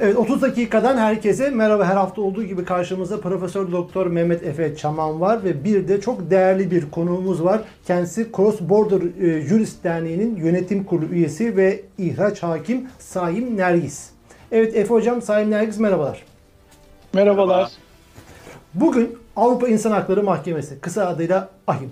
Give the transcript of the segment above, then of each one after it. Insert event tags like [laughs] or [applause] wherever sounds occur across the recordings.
Evet 30 dakikadan herkese merhaba. Her hafta olduğu gibi karşımızda Profesör Doktor Mehmet Efe Çaman var ve bir de çok değerli bir konuğumuz var. Kendisi Cross Border e, Jurist Derneği'nin yönetim kurulu üyesi ve ihraç hakim Saim Nergis. Evet Efe Hocam, Saim Nergis merhabalar. Merhabalar. Bugün Avrupa İnsan Hakları Mahkemesi, kısa adıyla AHİM,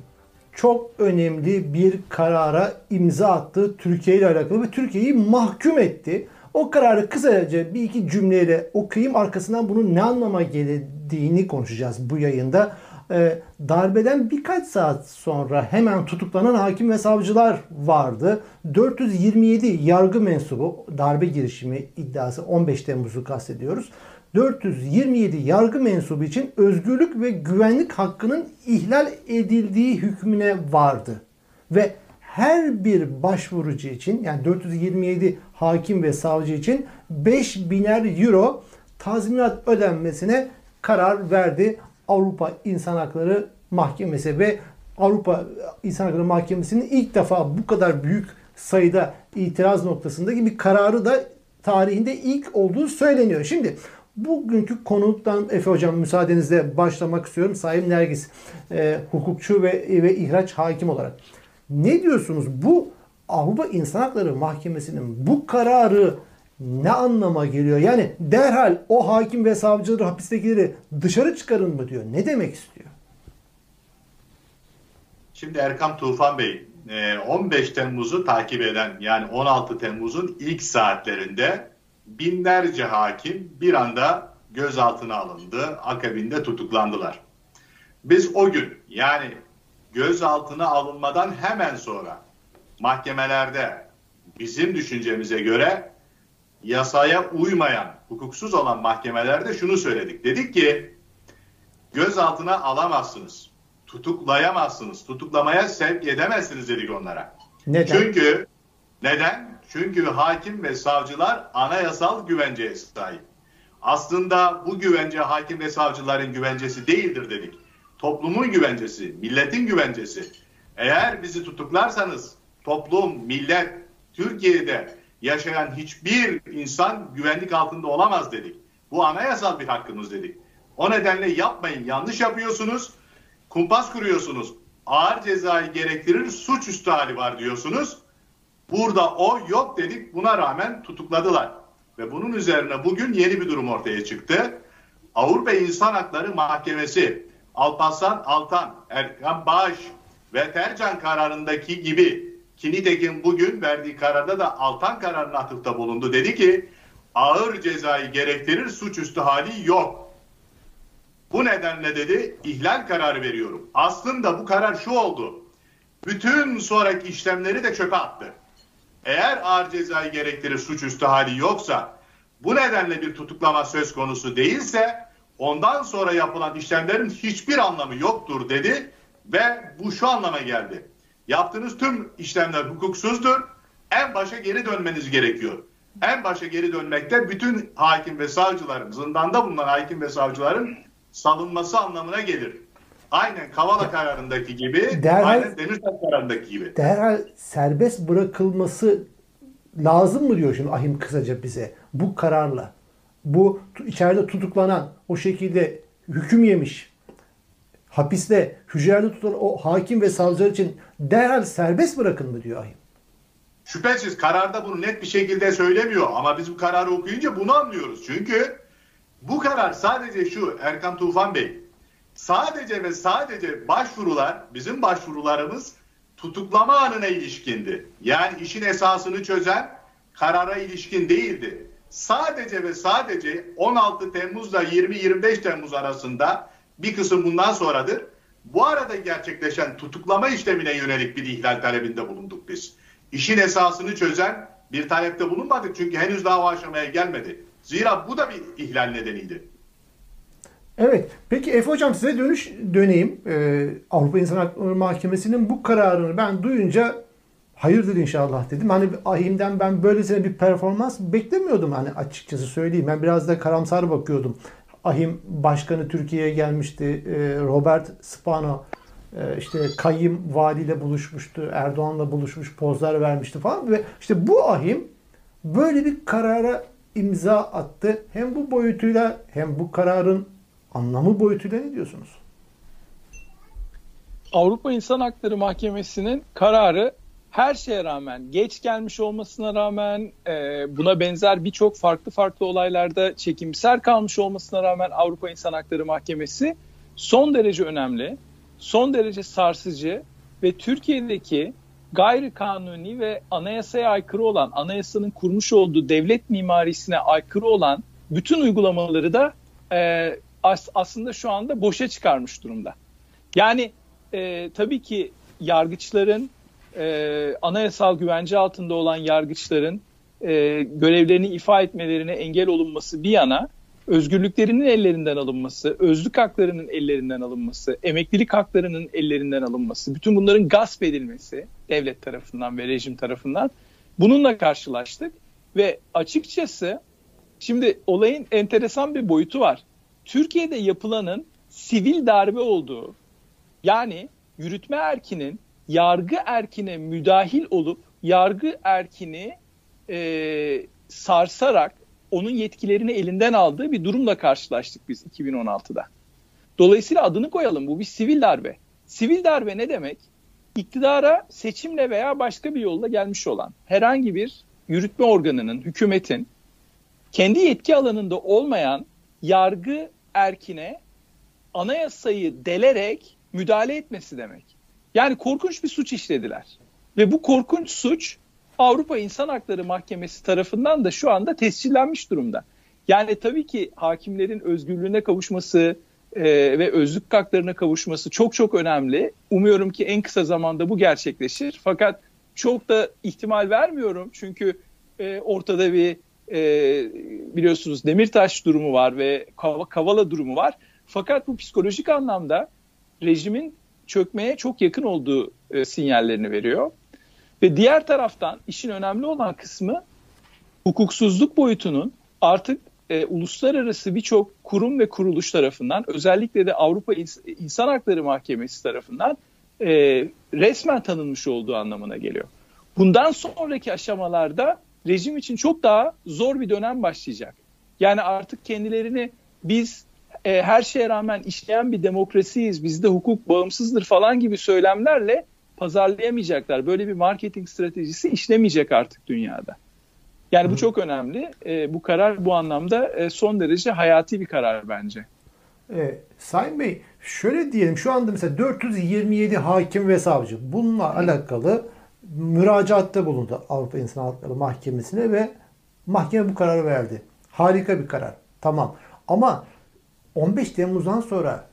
çok önemli bir karara imza attı Türkiye ile alakalı ve Türkiye'yi mahkum etti. O kararı kısaca bir iki cümleyle okuyayım. Arkasından bunun ne anlama geldiğini konuşacağız bu yayında. Ee, darbeden birkaç saat sonra hemen tutuklanan hakim ve savcılar vardı. 427 yargı mensubu darbe girişimi iddiası 15 Temmuz'u kastediyoruz. 427 yargı mensubu için özgürlük ve güvenlik hakkının ihlal edildiği hükmüne vardı. Ve her bir başvurucu için yani 427 hakim ve savcı için 5 biner euro tazminat ödenmesine karar verdi Avrupa İnsan Hakları Mahkemesi ve Avrupa İnsan Hakları Mahkemesi'nin ilk defa bu kadar büyük sayıda itiraz noktasındaki bir kararı da tarihinde ilk olduğu söyleniyor. Şimdi bugünkü konuktan Efe Hocam müsaadenizle başlamak istiyorum. Sayın Nergis, e, hukukçu ve, ve ihraç hakim olarak. Ne diyorsunuz? Bu Avrupa İnsan Hakları Mahkemesi'nin bu kararı ne anlama geliyor? Yani derhal o hakim ve savcıları hapistekileri dışarı çıkarın mı diyor? Ne demek istiyor? Şimdi Erkam Tufan Bey 15 Temmuz'u takip eden yani 16 Temmuz'un ilk saatlerinde binlerce hakim bir anda gözaltına alındı. Akabinde tutuklandılar. Biz o gün yani gözaltına alınmadan hemen sonra mahkemelerde bizim düşüncemize göre yasaya uymayan, hukuksuz olan mahkemelerde şunu söyledik. Dedik ki gözaltına alamazsınız, tutuklayamazsınız, tutuklamaya sevk edemezsiniz dedik onlara. Neden? Çünkü neden? Çünkü hakim ve savcılar anayasal güvenceye sahip. Aslında bu güvence hakim ve savcıların güvencesi değildir dedik toplumun güvencesi, milletin güvencesi. Eğer bizi tutuklarsanız toplum, millet, Türkiye'de yaşayan hiçbir insan güvenlik altında olamaz dedik. Bu anayasal bir hakkımız dedik. O nedenle yapmayın, yanlış yapıyorsunuz, kumpas kuruyorsunuz, ağır cezayı gerektirir, suçüstü hali var diyorsunuz. Burada o yok dedik, buna rağmen tutukladılar. Ve bunun üzerine bugün yeni bir durum ortaya çıktı. Avrupa İnsan Hakları Mahkemesi Alparslan Altan, Erkan Bağış ve Tercan kararındaki gibi ki nitekim bugün verdiği kararda da Altan kararına atıfta bulundu. Dedi ki ağır cezayı gerektirir suçüstü hali yok. Bu nedenle dedi ihlal kararı veriyorum. Aslında bu karar şu oldu. Bütün sonraki işlemleri de çöpe attı. Eğer ağır cezayı gerektirir suçüstü hali yoksa bu nedenle bir tutuklama söz konusu değilse ondan sonra yapılan işlemlerin hiçbir anlamı yoktur dedi ve bu şu anlama geldi. Yaptığınız tüm işlemler hukuksuzdur. En başa geri dönmeniz gerekiyor. En başa geri dönmekte bütün hakim ve savcıların, zindanda bulunan hakim ve savcıların salınması anlamına gelir. Aynen Kavala kararındaki gibi, derhal, aynen Demirtaş kararındaki gibi. Derhal serbest bırakılması lazım mı diyor şimdi Ahim kısaca bize bu kararla? bu içeride tutuklanan o şekilde hüküm yemiş hapiste hücrelerde tutulan o hakim ve savcılar için derhal serbest bırakın mı diyor ahim? Şüphesiz kararda bunu net bir şekilde söylemiyor ama biz bu kararı okuyunca bunu anlıyoruz. Çünkü bu karar sadece şu Erkan Tufan Bey sadece ve sadece başvurular bizim başvurularımız tutuklama anına ilişkindi. Yani işin esasını çözen karara ilişkin değildi sadece ve sadece 16 Temmuz'la 20-25 Temmuz arasında bir kısım bundan sonradır. Bu arada gerçekleşen tutuklama işlemine yönelik bir ihlal talebinde bulunduk biz. İşin esasını çözen bir talepte bulunmadık çünkü henüz daha o aşamaya gelmedi. Zira bu da bir ihlal nedeniydi. Evet. Peki Efe Hocam size dönüş döneyim. Ee, Avrupa İnsan Hakları Mahkemesi'nin bu kararını ben duyunca hayırdır inşallah dedim. Hani Ahim'den ben böylesine bir performans beklemiyordum hani açıkçası söyleyeyim. Ben biraz da karamsar bakıyordum. Ahim başkanı Türkiye'ye gelmişti. Ee, Robert Spano e, işte Kayyım valiyle buluşmuştu. Erdoğan'la buluşmuş pozlar vermişti falan ve işte bu Ahim böyle bir karara imza attı. Hem bu boyutuyla hem bu kararın anlamı boyutuyla ne diyorsunuz? Avrupa İnsan Hakları Mahkemesi'nin kararı her şeye rağmen, geç gelmiş olmasına rağmen, e, buna benzer birçok farklı farklı olaylarda çekimser kalmış olmasına rağmen Avrupa İnsan Hakları Mahkemesi son derece önemli, son derece sarsıcı ve Türkiye'deki gayri kanuni ve anayasaya aykırı olan, anayasanın kurmuş olduğu devlet mimarisine aykırı olan bütün uygulamaları da e, as, aslında şu anda boşa çıkarmış durumda. Yani e, tabii ki yargıçların, e, anayasal güvence altında olan yargıçların e, görevlerini ifa etmelerine engel olunması bir yana, özgürlüklerinin ellerinden alınması, özlük haklarının ellerinden alınması, emeklilik haklarının ellerinden alınması, bütün bunların gasp edilmesi devlet tarafından ve rejim tarafından bununla karşılaştık ve açıkçası şimdi olayın enteresan bir boyutu var. Türkiye'de yapılanın sivil darbe olduğu yani yürütme erkinin yargı erkine müdahil olup yargı erkini e, sarsarak onun yetkilerini elinden aldığı bir durumla karşılaştık biz 2016'da. Dolayısıyla adını koyalım bu bir sivil darbe. Sivil darbe ne demek? İktidara seçimle veya başka bir yolla gelmiş olan herhangi bir yürütme organının, hükümetin kendi yetki alanında olmayan yargı erkine anayasayı delerek müdahale etmesi demek. Yani korkunç bir suç işlediler. Ve bu korkunç suç Avrupa İnsan Hakları Mahkemesi tarafından da şu anda tescillenmiş durumda. Yani tabii ki hakimlerin özgürlüğüne kavuşması e, ve özlük haklarına kavuşması çok çok önemli. Umuyorum ki en kısa zamanda bu gerçekleşir. Fakat çok da ihtimal vermiyorum çünkü e, ortada bir e, biliyorsunuz Demirtaş durumu var ve Kavala durumu var. Fakat bu psikolojik anlamda rejimin çökmeye çok yakın olduğu e, sinyallerini veriyor. Ve diğer taraftan işin önemli olan kısmı hukuksuzluk boyutunun artık e, uluslararası birçok kurum ve kuruluş tarafından özellikle de Avrupa İnsan Hakları Mahkemesi tarafından e, resmen tanınmış olduğu anlamına geliyor. Bundan sonraki aşamalarda rejim için çok daha zor bir dönem başlayacak. Yani artık kendilerini biz e, her şeye rağmen işleyen bir demokrasiyiz, bizde hukuk bağımsızdır falan gibi söylemlerle pazarlayamayacaklar. Böyle bir marketing stratejisi işlemeyecek artık dünyada. Yani bu çok önemli. E, bu karar bu anlamda e, son derece hayati bir karar bence. E, Sayın Bey şöyle diyelim şu anda mesela 427 hakim ve savcı bununla Hı. alakalı müracaatta bulundu Avrupa İnsan Hakları Mahkemesi'ne ve mahkeme bu kararı verdi. Harika bir karar. Tamam. Ama 15 Temmuz'dan sonra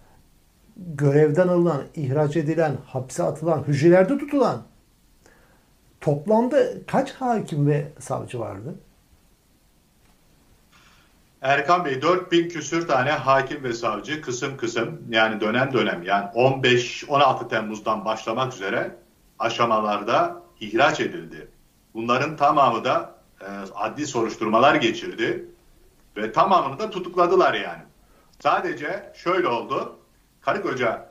görevden alınan, ihraç edilen, hapse atılan, hücrelerde tutulan toplamda kaç hakim ve savcı vardı? Erkan Bey 4000 küsür tane hakim ve savcı kısım kısım yani dönem dönem yani 15-16 Temmuz'dan başlamak üzere aşamalarda ihraç edildi. Bunların tamamı da e, adli soruşturmalar geçirdi ve tamamını da tutukladılar yani. Sadece şöyle oldu. Karı koca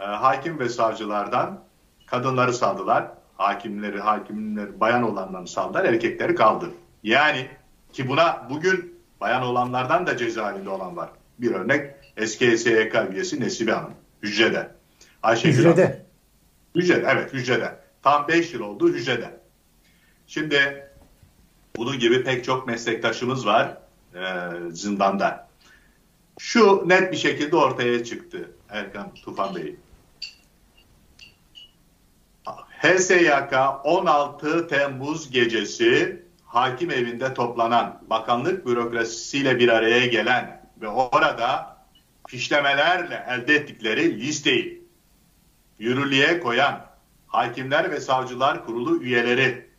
e, hakim ve savcılardan kadınları saldılar. Hakimleri, hakimleri bayan olanlarını saldılar, erkekleri kaldı. Yani ki buna bugün bayan olanlardan da cezaevinde olan var. Bir örnek eski SYK üyesi Nesibe Hanım. Hücrede. Ayşegül hücrede. Hanım. Hücrede, evet hücrede. Tam 5 yıl oldu hücrede. Şimdi bunun gibi pek çok meslektaşımız var e, zindanda. Şu net bir şekilde ortaya çıktı Erkan Tufan Bey. HSYK 16 Temmuz gecesi hakim evinde toplanan bakanlık bürokrasisiyle bir araya gelen ve orada fişlemelerle elde ettikleri listeyi yürürlüğe koyan Hakimler ve Savcılar Kurulu üyeleri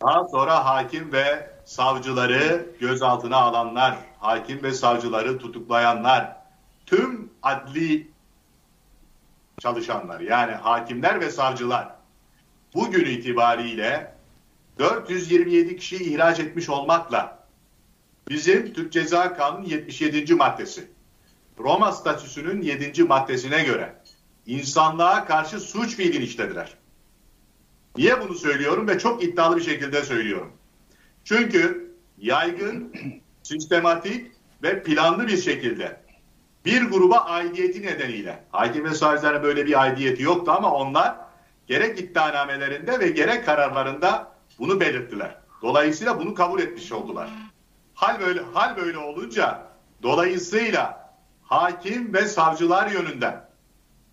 daha sonra hakim ve savcıları gözaltına alanlar, hakim ve savcıları tutuklayanlar, tüm adli çalışanlar yani hakimler ve savcılar bugün itibariyle 427 kişi ihraç etmiş olmakla bizim Türk Ceza Kanunu 77. maddesi Roma statüsünün 7. maddesine göre insanlığa karşı suç fiilini işlediler. Niye bunu söylüyorum ve çok iddialı bir şekilde söylüyorum. Çünkü yaygın, sistematik ve planlı bir şekilde bir gruba aidiyeti nedeniyle hakim ve savcıların böyle bir aidiyeti yoktu ama onlar gerek iddianamelerinde ve gerek kararlarında bunu belirttiler. Dolayısıyla bunu kabul etmiş oldular. Hal böyle hal böyle olunca dolayısıyla hakim ve savcılar yönünden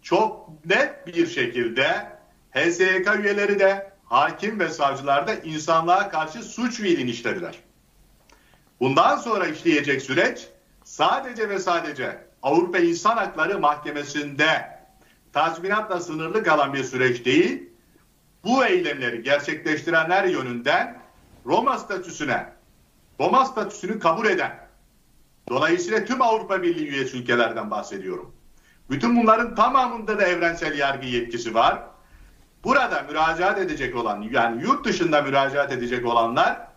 çok net bir şekilde HSYK üyeleri de hakim ve savcılar da insanlığa karşı suç fiilini işlediler. Bundan sonra işleyecek süreç sadece ve sadece Avrupa İnsan Hakları Mahkemesi'nde tazminatla sınırlı kalan bir süreç değil, bu eylemleri gerçekleştirenler yönünden Roma statüsüne, Roma statüsünü kabul eden, dolayısıyla tüm Avrupa Birliği üyesi ülkelerden bahsediyorum. Bütün bunların tamamında da evrensel yargı yetkisi var. Burada müracaat edecek olan, yani yurt dışında müracaat edecek olanlar,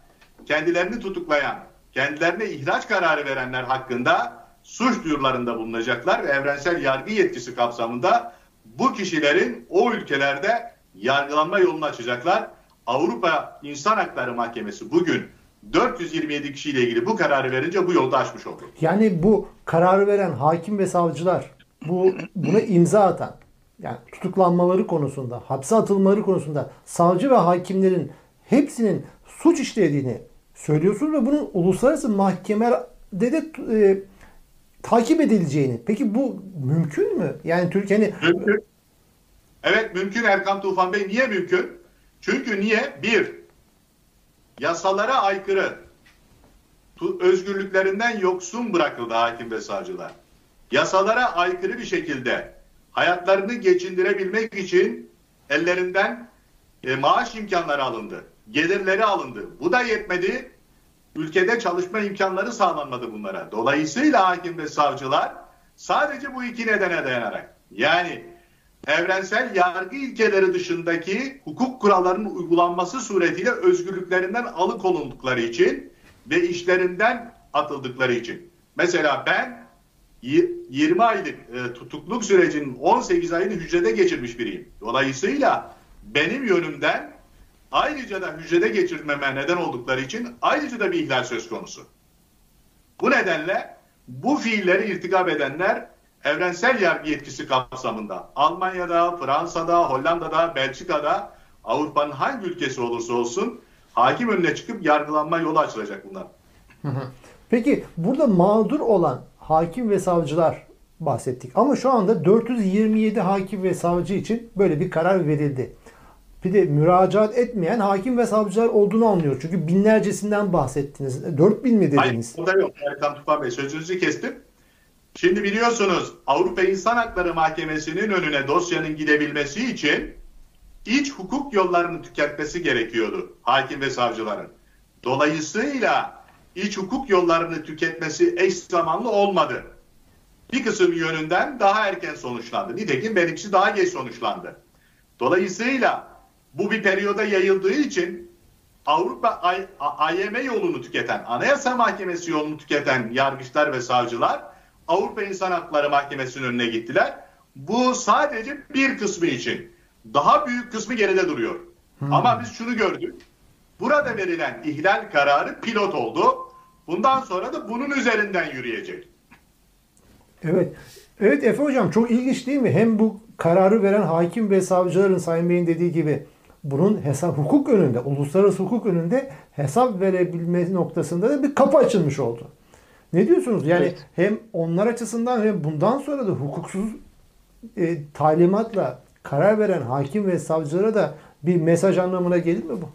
kendilerini tutuklayan, kendilerine ihraç kararı verenler hakkında suç duyurularında bulunacaklar ve evrensel yargı yetkisi kapsamında bu kişilerin o ülkelerde yargılanma yolunu açacaklar. Avrupa İnsan Hakları Mahkemesi bugün 427 kişiyle ilgili bu kararı verince bu yolda açmış oldu. Yani bu kararı veren hakim ve savcılar bu buna imza atan yani tutuklanmaları konusunda, hapse atılmaları konusunda savcı ve hakimlerin hepsinin suç işlediğini söylüyorsunuz ve bunun uluslararası mahkemelerde de e, takip edileceğini. Peki bu mümkün mü? Yani Türkiye'nin Mümkün. Evet mümkün Erkan Tufan Bey. Niye mümkün? Çünkü niye? Bir, yasalara aykırı özgürlüklerinden yoksun bırakıldı hakim ve savcılar. Yasalara aykırı bir şekilde hayatlarını geçindirebilmek için ellerinden e, maaş imkanları alındı. Gelirleri alındı. Bu da yetmedi. Ülkede çalışma imkanları sağlanmadı bunlara. Dolayısıyla hakim ve savcılar sadece bu iki nedene dayanarak yani evrensel yargı ilkeleri dışındaki hukuk kurallarının uygulanması suretiyle özgürlüklerinden alıkonuldıkları için ve işlerinden atıldıkları için. Mesela ben 20 aylık e, tutukluk sürecinin 18 ayını hücrede geçirmiş biriyim. Dolayısıyla benim yönümden ayrıca da hücrede geçirmeme neden oldukları için ayrıca da bir ihlal söz konusu. Bu nedenle bu fiilleri irtikap edenler evrensel yargı yetkisi kapsamında Almanya'da, Fransa'da, Hollanda'da, Belçika'da Avrupa'nın hangi ülkesi olursa olsun hakim önüne çıkıp yargılanma yolu açılacak bunlar. [laughs] Peki burada mağdur olan hakim ve savcılar bahsettik. Ama şu anda 427 hakim ve savcı için böyle bir karar verildi. Bir de müracaat etmeyen hakim ve savcılar olduğunu anlıyor. Çünkü binlercesinden bahsettiniz. 4000 mi dediniz? Hayır, o da yok Erkan Tufan Bey. Sözünüzü kestim. Şimdi biliyorsunuz Avrupa İnsan Hakları Mahkemesi'nin önüne dosyanın gidebilmesi için iç hukuk yollarını tüketmesi gerekiyordu hakim ve savcıların. Dolayısıyla iç hukuk yollarını tüketmesi eş zamanlı olmadı. Bir kısım yönünden daha erken sonuçlandı. Nitekim benimkisi daha geç sonuçlandı. Dolayısıyla bu bir periyoda yayıldığı için Avrupa AYM yolunu tüketen, Anayasa Mahkemesi yolunu tüketen yargıçlar ve savcılar Avrupa İnsan Hakları Mahkemesi'nin önüne gittiler. Bu sadece bir kısmı için. Daha büyük kısmı geride duruyor. Hmm. Ama biz şunu gördük. Burada verilen ihlal kararı pilot oldu. Bundan sonra da bunun üzerinden yürüyecek. Evet. Evet Efe Hocam çok ilginç değil mi? Hem bu kararı veren hakim ve savcıların Sayın Bey'in dediği gibi bunun hesap hukuk önünde, uluslararası hukuk önünde hesap verebilme noktasında da bir kapı açılmış oldu. Ne diyorsunuz? Yani evet. hem onlar açısından hem bundan sonra da hukuksuz e, talimatla karar veren hakim ve savcılara da bir mesaj anlamına gelir mi bu?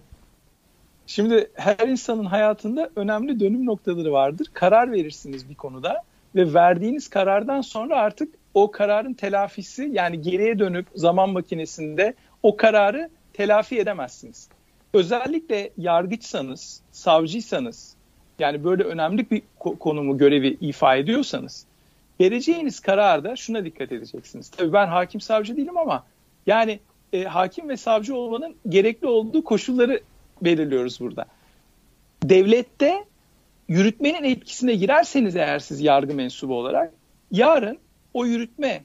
Şimdi her insanın hayatında önemli dönüm noktaları vardır. Karar verirsiniz bir konuda ve verdiğiniz karardan sonra artık o kararın telafisi yani geriye dönüp zaman makinesinde o kararı telafi edemezsiniz. Özellikle yargıçsanız, savcıysanız yani böyle önemli bir konumu, görevi ifa ediyorsanız vereceğiniz kararda şuna dikkat edeceksiniz. Tabii ben hakim savcı değilim ama yani e, hakim ve savcı olmanın gerekli olduğu koşulları belirliyoruz burada. Devlette yürütmenin etkisine girerseniz eğer siz yargı mensubu olarak yarın o yürütme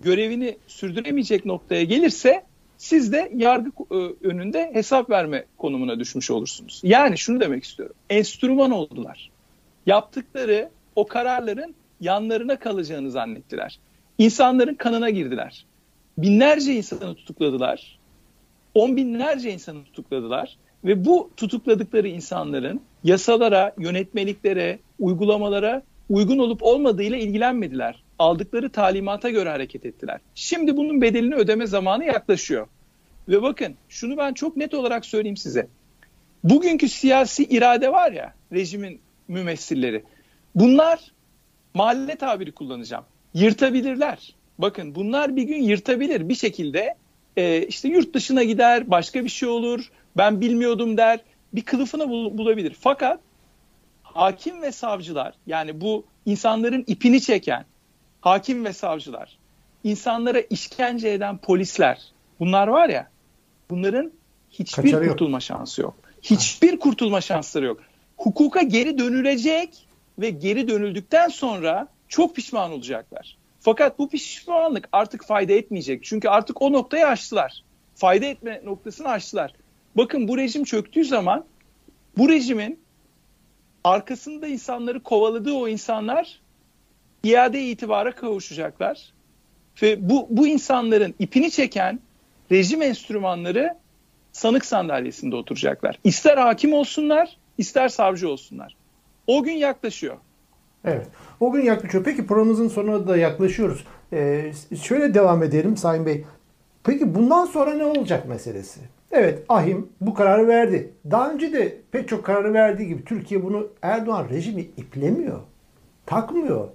görevini sürdüremeyecek noktaya gelirse siz de yargı e, önünde hesap verme konumuna düşmüş olursunuz. Yani şunu demek istiyorum. Enstrüman oldular. Yaptıkları o kararların yanlarına kalacağını zannettiler. İnsanların kanına girdiler. Binlerce insanı tutukladılar. On binlerce insanı tutukladılar. Ve bu tutukladıkları insanların yasalara, yönetmeliklere, uygulamalara uygun olup olmadığıyla ilgilenmediler. Aldıkları talimata göre hareket ettiler. Şimdi bunun bedelini ödeme zamanı yaklaşıyor. Ve bakın şunu ben çok net olarak söyleyeyim size. Bugünkü siyasi irade var ya rejimin mümessilleri. Bunlar mahalle tabiri kullanacağım. Yırtabilirler. Bakın bunlar bir gün yırtabilir bir şekilde e, işte yurt dışına gider başka bir şey olur ben bilmiyordum der bir kılıfını bul- bulabilir. Fakat hakim ve savcılar yani bu insanların ipini çeken hakim ve savcılar insanlara işkence eden polisler bunlar var ya bunların hiçbir Kaçarı kurtulma yok. şansı yok. Hiçbir kurtulma şansları yok. Hukuka geri dönülecek ve geri dönüldükten sonra çok pişman olacaklar. Fakat bu pişmanlık artık fayda etmeyecek. Çünkü artık o noktayı aştılar. Fayda etme noktasını aştılar. Bakın bu rejim çöktüğü zaman bu rejimin arkasında insanları kovaladığı o insanlar iade itibara kavuşacaklar. Ve bu, bu insanların ipini çeken rejim enstrümanları sanık sandalyesinde oturacaklar. İster hakim olsunlar, ister savcı olsunlar. O gün yaklaşıyor. Evet. O gün yaklaşıyor. Peki programımızın sonuna da yaklaşıyoruz. Ee, şöyle devam edelim Sayın Bey. Peki bundan sonra ne olacak meselesi? Evet Ahim bu kararı verdi. Daha önce de pek çok kararı verdiği gibi Türkiye bunu Erdoğan rejimi iplemiyor. Takmıyor.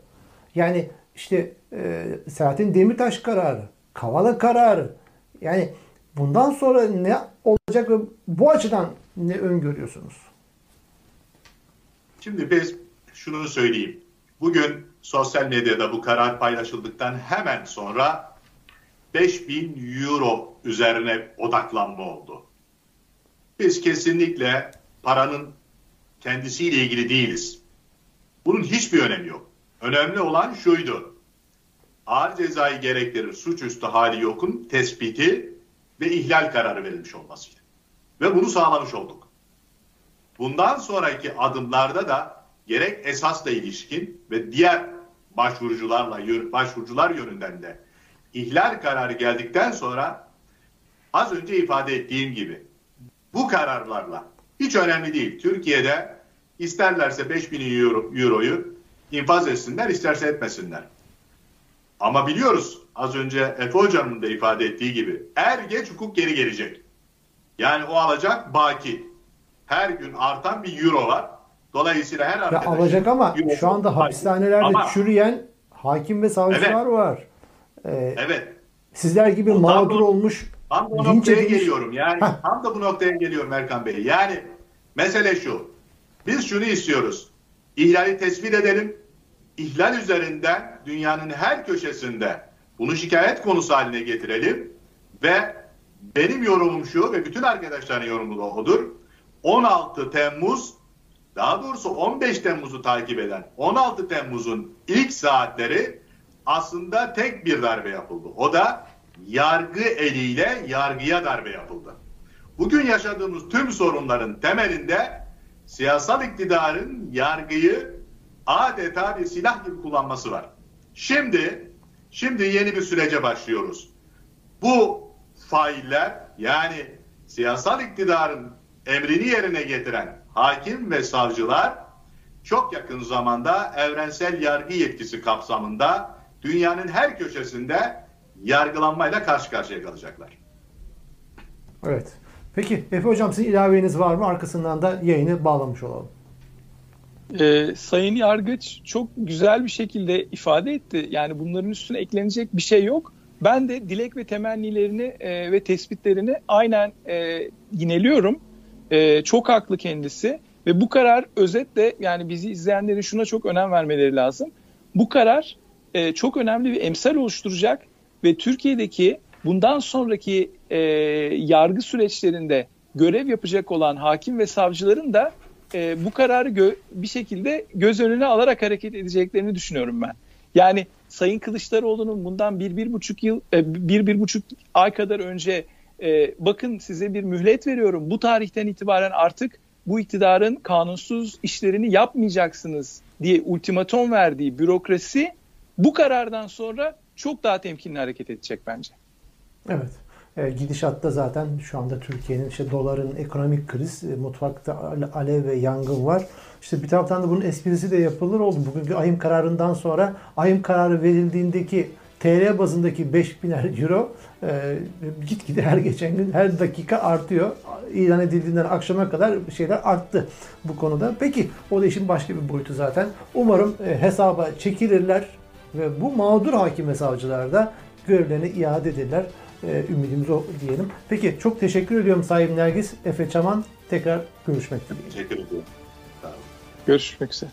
Yani işte e, Selahattin Demirtaş kararı, Kavala kararı. Yani bundan sonra ne olacak ve bu açıdan ne öngörüyorsunuz? Şimdi biz şunu söyleyeyim. Bugün sosyal medyada bu karar paylaşıldıktan hemen sonra 5000 euro üzerine odaklanma oldu. Biz kesinlikle paranın kendisiyle ilgili değiliz. Bunun hiçbir önemi yok. Önemli olan şuydu. Ağır cezayı gerektirir suçüstü hali yokun tespiti ve ihlal kararı verilmiş olmasıydı. Ve bunu sağlamış olduk. Bundan sonraki adımlarda da gerek esasla ilişkin ve diğer başvurucularla başvurucular yönünden de ihlal kararı geldikten sonra az önce ifade ettiğim gibi bu kararlarla hiç önemli değil. Türkiye'de isterlerse 5000 euro, euroyu infaz etsinler, isterse etmesinler. Ama biliyoruz az önce Efe Hocam'ın da ifade ettiği gibi er geç hukuk geri gelecek. Yani o alacak baki. Her gün artan bir euro var. Dolayısıyla her arkadaş... Ya alacak ama şu anda hapishanelerde ama, çürüyen hakim ve savcılar evet, var. Ee, evet. Sizler gibi Ondan mağdur bu, olmuş. Tam bu noktaya edilmiş. geliyorum. Yani Heh. tam da bu noktaya geliyorum Erkan Bey. Yani mesele şu. Biz şunu istiyoruz. İhlali tespit edelim. İhlal üzerinden dünyanın her köşesinde bunu şikayet konusu haline getirelim ve benim yorumum şu ve bütün arkadaşların yorumu da odur. 16 Temmuz daha doğrusu 15 Temmuz'u takip eden 16 Temmuz'un ilk saatleri aslında tek bir darbe yapıldı. O da yargı eliyle yargıya darbe yapıldı. Bugün yaşadığımız tüm sorunların temelinde siyasal iktidarın yargıyı adeta bir silah gibi kullanması var. Şimdi şimdi yeni bir sürece başlıyoruz. Bu failler yani siyasal iktidarın emrini yerine getiren hakim ve savcılar çok yakın zamanda evrensel yargı yetkisi kapsamında dünyanın her köşesinde yargılanmayla karşı karşıya kalacaklar. Evet. Peki Efe Hocam sizin ilaveniz var mı? Arkasından da yayını bağlamış olalım. Ee, Sayın Yargıç çok güzel bir şekilde ifade etti. Yani bunların üstüne eklenecek bir şey yok. Ben de dilek ve temennilerini e, ve tespitlerini aynen e, yineliyorum. E, çok haklı kendisi ve bu karar özetle yani bizi izleyenlerin şuna çok önem vermeleri lazım. Bu karar e, çok önemli bir emsal oluşturacak ve Türkiye'deki bundan sonraki e, yargı süreçlerinde görev yapacak olan hakim ve savcıların da e, bu kararı gö- bir şekilde göz önüne alarak hareket edeceklerini düşünüyorum ben. Yani Sayın Kılıçdaroğlu'nun bundan bir, bir buçuk yıl, e, bir, bir buçuk ay kadar önce e, bakın size bir mühlet veriyorum. Bu tarihten itibaren artık bu iktidarın kanunsuz işlerini yapmayacaksınız diye ultimatom verdiği bürokrasi bu karardan sonra çok daha temkinli hareket edecek bence. Evet. E, gidişatta zaten şu anda Türkiye'nin işte doların ekonomik kriz, e, mutfakta alev ve yangın var. İşte bir taraftan da bunun esprisi de yapılır oldu. Bugünkü ahim kararından sonra ahim kararı verildiğindeki TL bazındaki 5 biner euro e, gitgide her geçen gün her dakika artıyor. İlan edildiğinden akşama kadar şeyler arttı bu konuda. Peki o da işin başka bir boyutu zaten. Umarım e, hesaba çekilirler ve bu mağdur hakim ve savcılar da görevlerine iade ederler. E, ümidimiz o diyelim. Peki çok teşekkür ediyorum Sayın Nergis, Efe Çaman. Tekrar görüşmek dileğiyle. Teşekkür ediyorum. Görüşmek üzere.